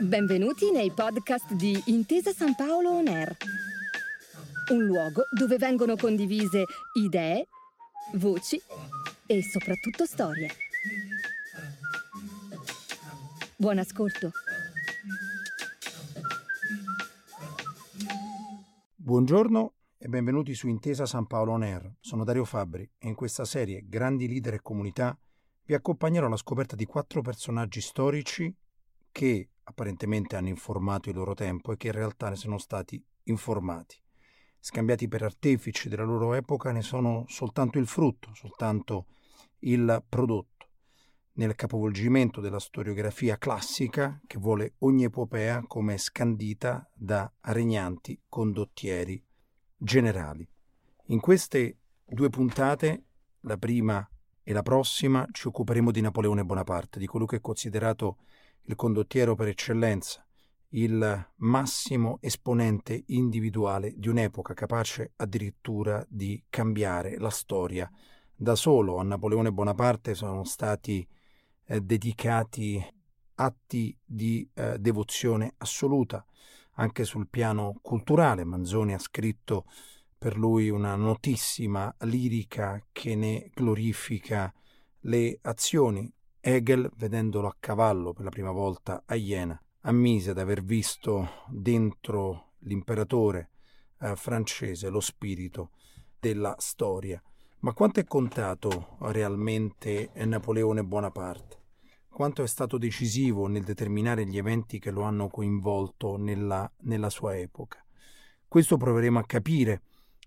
Benvenuti nei podcast di Intesa San Paolo On Air, un luogo dove vengono condivise idee, voci e soprattutto storie. Buon ascolto. Buongiorno e benvenuti su Intesa San Paolo On Air. Sono Dario Fabbri e in questa serie Grandi leader e comunità vi accompagnerò alla scoperta di quattro personaggi storici che apparentemente hanno informato il loro tempo e che in realtà ne sono stati informati. Scambiati per artefici della loro epoca ne sono soltanto il frutto, soltanto il prodotto. Nel capovolgimento della storiografia classica che vuole ogni epopea come scandita da regnanti condottieri generali. In queste due puntate, la prima e la prossima, ci occuperemo di Napoleone Bonaparte, di colui che è considerato il condottiero per eccellenza, il massimo esponente individuale di un'epoca capace addirittura di cambiare la storia. Da solo a Napoleone Bonaparte sono stati eh, dedicati atti di eh, devozione assoluta, anche sul piano culturale. Manzoni ha scritto per lui una notissima lirica che ne glorifica le azioni. Hegel, vedendolo a cavallo per la prima volta a Iena, ammise ad aver visto dentro l'imperatore eh, francese lo spirito della storia. Ma quanto è contato realmente Napoleone Bonaparte? quanto è stato decisivo nel determinare gli eventi che lo hanno coinvolto nella, nella sua epoca. Questo proveremo a capire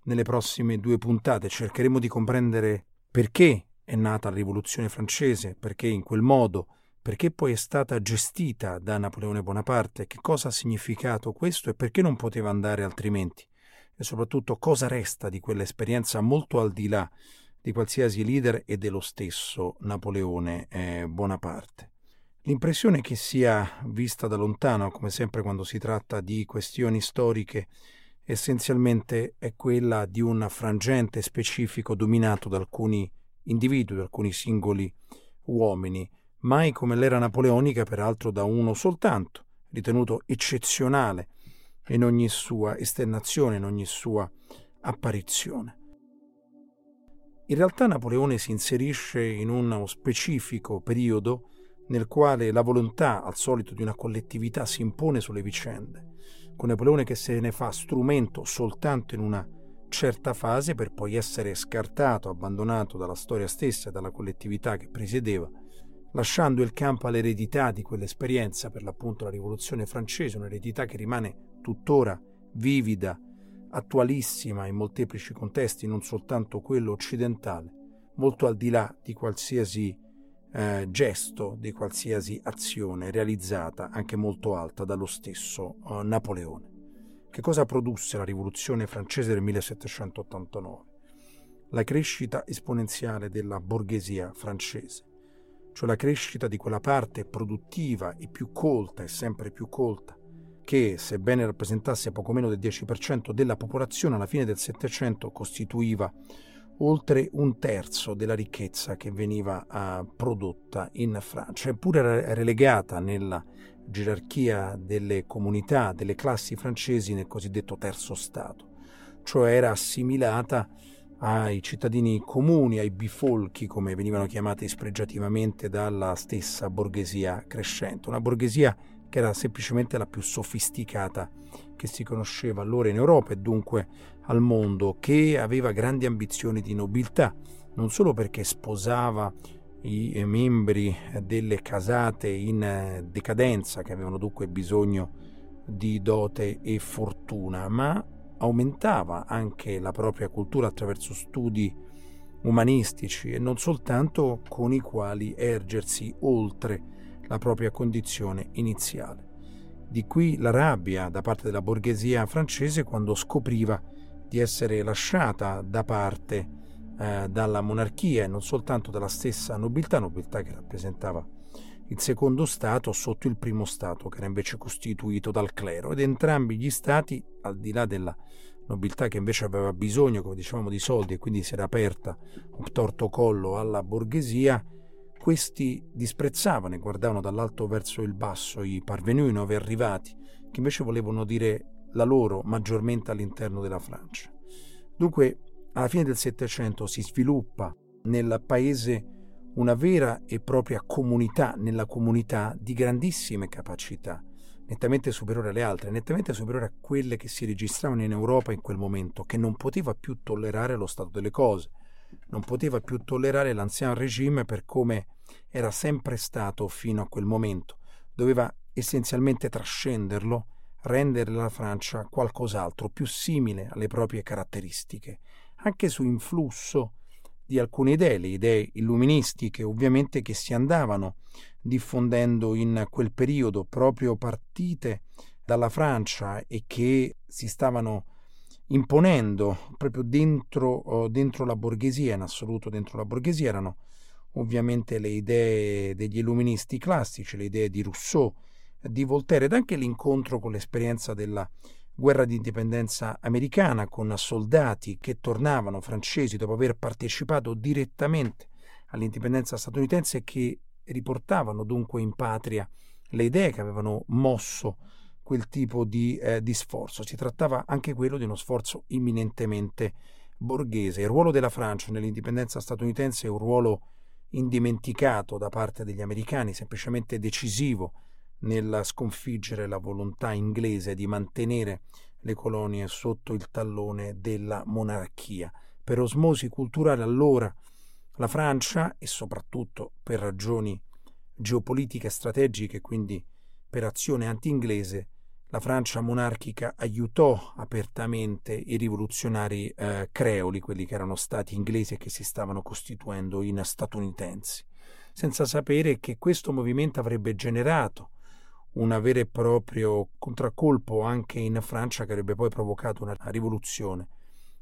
nelle prossime due puntate, cercheremo di comprendere perché è nata la rivoluzione francese, perché in quel modo, perché poi è stata gestita da Napoleone Bonaparte, che cosa ha significato questo e perché non poteva andare altrimenti, e soprattutto cosa resta di quell'esperienza molto al di là di qualsiasi leader e dello stesso Napoleone eh, Bonaparte. L'impressione che sia vista da lontano, come sempre quando si tratta di questioni storiche, essenzialmente è quella di un frangente specifico dominato da alcuni individui, da alcuni singoli uomini, mai come l'era napoleonica, peraltro da uno soltanto, ritenuto eccezionale in ogni sua esternazione, in ogni sua apparizione. In realtà Napoleone si inserisce in uno specifico periodo nel quale la volontà, al solito, di una collettività si impone sulle vicende, con Napoleone che se ne fa strumento soltanto in una certa fase per poi essere scartato, abbandonato dalla storia stessa e dalla collettività che presiedeva, lasciando il campo all'eredità di quell'esperienza, per l'appunto la rivoluzione francese, un'eredità che rimane tuttora vivida attualissima in molteplici contesti, non soltanto quello occidentale, molto al di là di qualsiasi eh, gesto, di qualsiasi azione realizzata, anche molto alta, dallo stesso eh, Napoleone. Che cosa produsse la rivoluzione francese del 1789? La crescita esponenziale della borghesia francese, cioè la crescita di quella parte produttiva e più colta e sempre più colta che, sebbene rappresentasse poco meno del 10% della popolazione, alla fine del Settecento costituiva oltre un terzo della ricchezza che veniva uh, prodotta in Francia, eppure era relegata nella gerarchia delle comunità, delle classi francesi nel cosiddetto terzo Stato, cioè era assimilata ai cittadini comuni, ai bifolchi, come venivano chiamati spregiativamente dalla stessa borghesia crescente, una borghesia che era semplicemente la più sofisticata che si conosceva allora in Europa e dunque al mondo, che aveva grandi ambizioni di nobiltà, non solo perché sposava i membri delle casate in decadenza, che avevano dunque bisogno di dote e fortuna, ma aumentava anche la propria cultura attraverso studi umanistici e non soltanto con i quali ergersi oltre la propria condizione iniziale. Di qui la rabbia da parte della borghesia francese quando scopriva di essere lasciata da parte eh, dalla monarchia e non soltanto dalla stessa nobiltà, nobiltà che rappresentava il secondo Stato sotto il primo Stato, che era invece costituito dal clero, ed entrambi gli Stati, al di là della nobiltà che invece aveva bisogno, come dicevamo, di soldi e quindi si era aperta un torto collo alla borghesia, questi disprezzavano e guardavano dall'alto verso il basso i parvenus, i nuovi arrivati, che invece volevano dire la loro maggiormente all'interno della Francia. Dunque, alla fine del Settecento si sviluppa nel paese una vera e propria comunità, nella comunità di grandissime capacità, nettamente superiore alle altre, nettamente superiore a quelle che si registravano in Europa in quel momento, che non poteva più tollerare lo stato delle cose, non poteva più tollerare l'anziano regime per come era sempre stato fino a quel momento, doveva essenzialmente trascenderlo, rendere la Francia qualcos'altro, più simile alle proprie caratteristiche, anche su influsso di alcune idee, le idee illuministiche ovviamente che si andavano diffondendo in quel periodo, proprio partite dalla Francia e che si stavano imponendo proprio dentro, dentro la borghesia, in assoluto dentro la borghesia, erano ovviamente le idee degli illuministi classici, le idee di Rousseau, di Voltaire ed anche l'incontro con l'esperienza della guerra di indipendenza americana con soldati che tornavano francesi dopo aver partecipato direttamente all'indipendenza statunitense e che riportavano dunque in patria le idee che avevano mosso quel tipo di, eh, di sforzo. Si trattava anche quello di uno sforzo imminentemente borghese. Il ruolo della Francia nell'indipendenza statunitense è un ruolo indimenticato da parte degli americani, semplicemente decisivo nel sconfiggere la volontà inglese di mantenere le colonie sotto il tallone della monarchia. Per osmosi culturale allora la Francia, e soprattutto per ragioni geopolitiche e strategiche, quindi per azione anti-inglese, la Francia monarchica aiutò apertamente i rivoluzionari eh, creoli, quelli che erano stati inglesi e che si stavano costituendo in statunitensi, senza sapere che questo movimento avrebbe generato un vero e proprio contraccolpo anche in Francia che avrebbe poi provocato una rivoluzione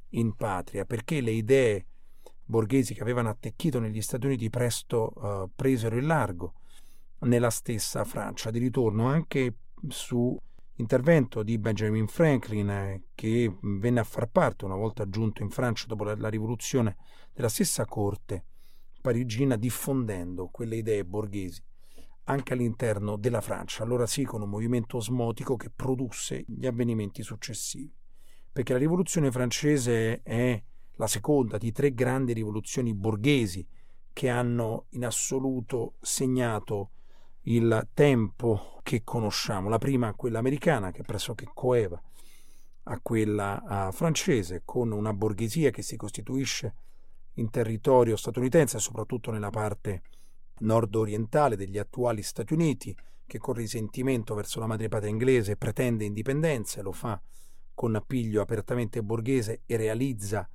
in patria, perché le idee borghesi che avevano attecchito negli Stati Uniti presto uh, presero il largo nella stessa Francia, di ritorno anche su intervento di Benjamin Franklin eh, che venne a far parte una volta giunto in Francia dopo la, la rivoluzione della stessa corte parigina diffondendo quelle idee borghesi anche all'interno della Francia, allora sì con un movimento osmotico che produsse gli avvenimenti successivi. Perché la rivoluzione francese è la seconda di tre grandi rivoluzioni borghesi che hanno in assoluto segnato il tempo che conosciamo. La prima, quella americana, che pressoché coeva a quella francese, con una borghesia che si costituisce in territorio statunitense, soprattutto nella parte nord-orientale degli attuali Stati Uniti, che con risentimento verso la madrepatria inglese pretende indipendenza e lo fa con appiglio apertamente borghese e realizza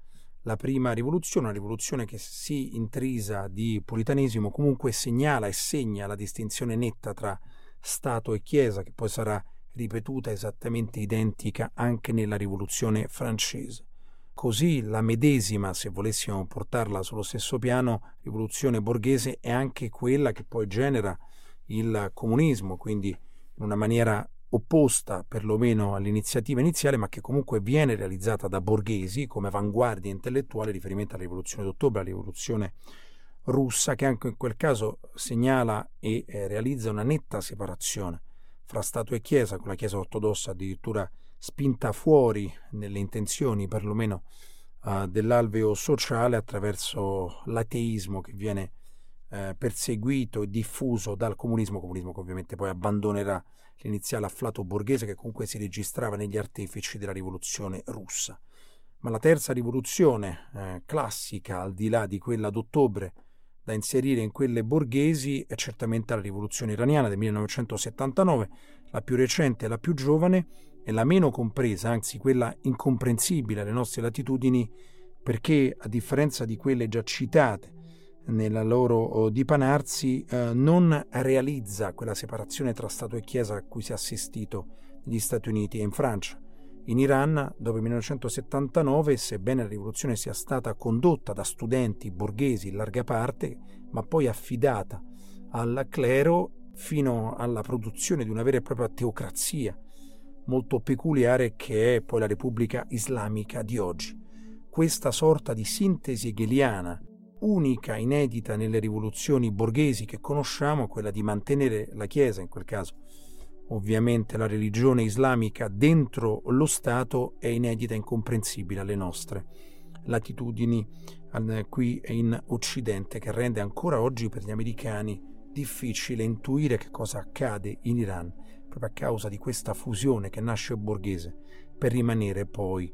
la prima rivoluzione, una rivoluzione che si intrisa di puritanesimo, comunque segnala e segna la distinzione netta tra Stato e Chiesa, che poi sarà ripetuta esattamente identica anche nella rivoluzione francese. Così la medesima, se volessimo portarla sullo stesso piano, rivoluzione borghese è anche quella che poi genera il comunismo, quindi in una maniera opposta perlomeno all'iniziativa iniziale, ma che comunque viene realizzata da borghesi come avanguardia intellettuale riferimento alla rivoluzione d'ottobre, alla rivoluzione russa, che anche in quel caso segnala e eh, realizza una netta separazione fra Stato e Chiesa, con la Chiesa ortodossa addirittura spinta fuori nelle intenzioni perlomeno uh, dell'alveo sociale attraverso l'ateismo che viene uh, perseguito e diffuso dal comunismo, comunismo che ovviamente poi abbandonerà l'iniziale afflato borghese che comunque si registrava negli artefici della rivoluzione russa. Ma la terza rivoluzione eh, classica, al di là di quella d'ottobre, da inserire in quelle borghesi è certamente la rivoluzione iraniana del 1979, la più recente la più giovane e la meno compresa, anzi quella incomprensibile alle nostre latitudini, perché a differenza di quelle già citate nella loro oh, dipanarsi, eh, non realizza quella separazione tra Stato e Chiesa a cui si è assistito negli Stati Uniti e in Francia. In Iran, dopo il 1979, sebbene la rivoluzione sia stata condotta da studenti borghesi in larga parte, ma poi affidata al clero fino alla produzione di una vera e propria teocrazia, molto peculiare che è poi la Repubblica Islamica di oggi. Questa sorta di sintesi hegeliana unica, inedita nelle rivoluzioni borghesi che conosciamo, quella di mantenere la Chiesa, in quel caso ovviamente la religione islamica, dentro lo Stato, è inedita e incomprensibile alle nostre. Latitudini qui in Occidente, che rende ancora oggi per gli americani difficile intuire che cosa accade in Iran, proprio a causa di questa fusione che nasce borghese, per rimanere poi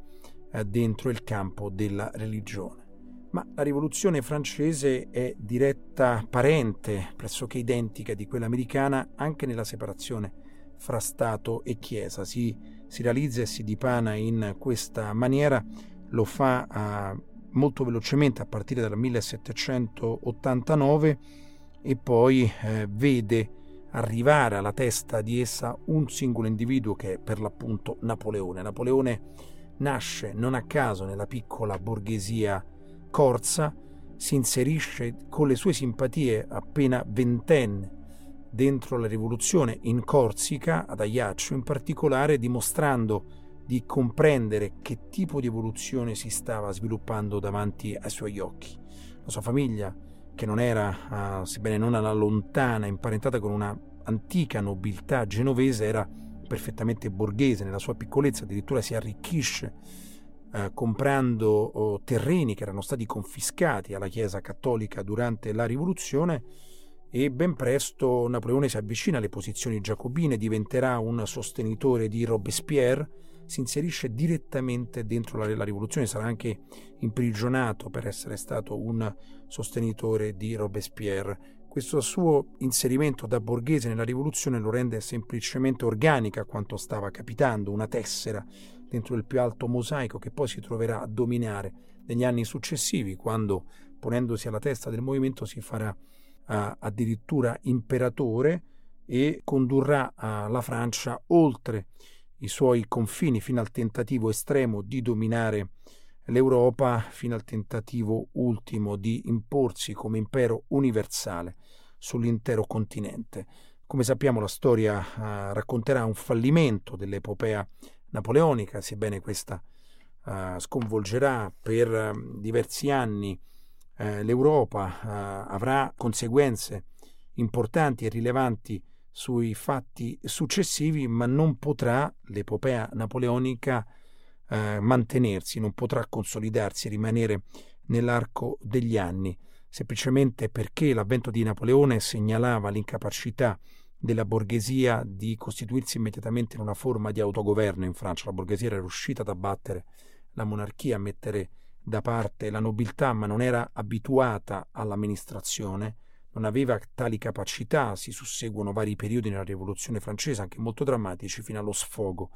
eh, dentro il campo della religione. Ma la rivoluzione francese è diretta parente, pressoché identica di quella americana, anche nella separazione fra Stato e Chiesa. Si, si realizza e si dipana in questa maniera, lo fa uh, molto velocemente a partire dal 1789 e poi eh, vede arrivare alla testa di essa un singolo individuo che è per l'appunto Napoleone. Napoleone nasce non a caso nella piccola borghesia Corsa si inserisce con le sue simpatie appena ventenne dentro la rivoluzione in Corsica, ad Ajaccio in particolare, dimostrando di comprendere che tipo di evoluzione si stava sviluppando davanti ai suoi occhi. La sua famiglia, che non era, uh, sebbene non alla lontana, imparentata con una antica nobiltà genovese, era perfettamente borghese nella sua piccolezza, addirittura si arricchisce eh, comprando oh, terreni che erano stati confiscati alla Chiesa cattolica durante la rivoluzione e ben presto Napoleone si avvicina alle posizioni giacobine, diventerà un sostenitore di Robespierre, si inserisce direttamente dentro la, la rivoluzione, sarà anche imprigionato per essere stato un sostenitore di Robespierre. Questo suo inserimento da borghese nella rivoluzione lo rende semplicemente organica a quanto stava capitando, una tessera dentro il più alto mosaico che poi si troverà a dominare negli anni successivi, quando ponendosi alla testa del movimento si farà uh, addirittura imperatore e condurrà uh, la Francia oltre i suoi confini fino al tentativo estremo di dominare l'Europa, fino al tentativo ultimo di imporsi come impero universale sull'intero continente. Come sappiamo la storia uh, racconterà un fallimento dell'epopea napoleonica, sebbene questa uh, sconvolgerà per uh, diversi anni uh, l'Europa, avrà conseguenze importanti e rilevanti sui fatti successivi, ma non potrà l'epopea napoleonica mantenersi, non potrà consolidarsi, rimanere nell'arco degli anni, semplicemente perché l'avvento di Napoleone segnalava l'incapacità della borghesia di costituirsi immediatamente in una forma di autogoverno in Francia. La borghesia era riuscita ad abbattere la monarchia, a mettere da parte la nobiltà, ma non era abituata all'amministrazione, non aveva tali capacità, si susseguono vari periodi nella rivoluzione francese, anche molto drammatici, fino allo sfogo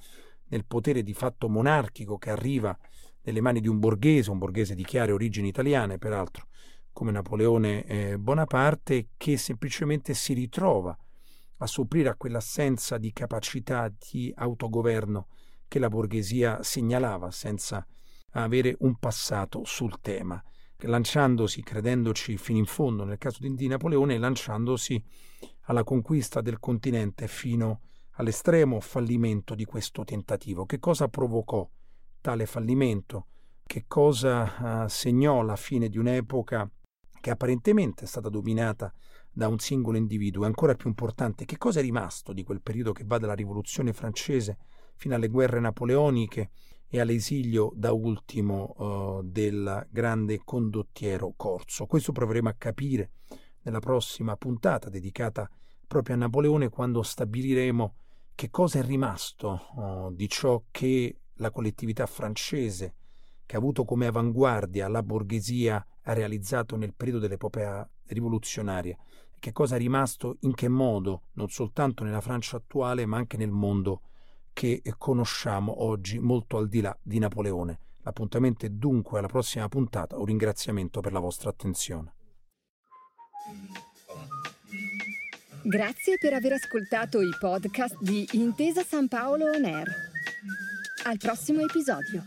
nel potere di fatto monarchico che arriva nelle mani di un borghese, un borghese di chiare origini italiane, peraltro, come Napoleone eh, Bonaparte, che semplicemente si ritrova a supplire a quell'assenza di capacità di autogoverno che la borghesia segnalava senza avere un passato sul tema, lanciandosi, credendoci fino in fondo nel caso di Napoleone, lanciandosi alla conquista del continente fino all'estremo fallimento di questo tentativo. Che cosa provocò tale fallimento? Che cosa uh, segnò la fine di un'epoca che apparentemente è stata dominata da un singolo individuo. E ancora più importante, che cosa è rimasto di quel periodo che va dalla rivoluzione francese fino alle guerre napoleoniche e all'esilio da ultimo uh, del grande condottiero Corso. Questo proveremo a capire nella prossima puntata dedicata proprio a Napoleone quando stabiliremo che cosa è rimasto uh, di ciò che la collettività francese, che ha avuto come avanguardia la borghesia, ha realizzato nel periodo dell'epopea rivoluzionaria che cosa è rimasto, in che modo, non soltanto nella Francia attuale, ma anche nel mondo che conosciamo oggi, molto al di là di Napoleone. L'appuntamento è dunque alla prossima puntata. Un ringraziamento per la vostra attenzione. Grazie per aver ascoltato i podcast di Intesa San Paolo On Air. Al prossimo episodio.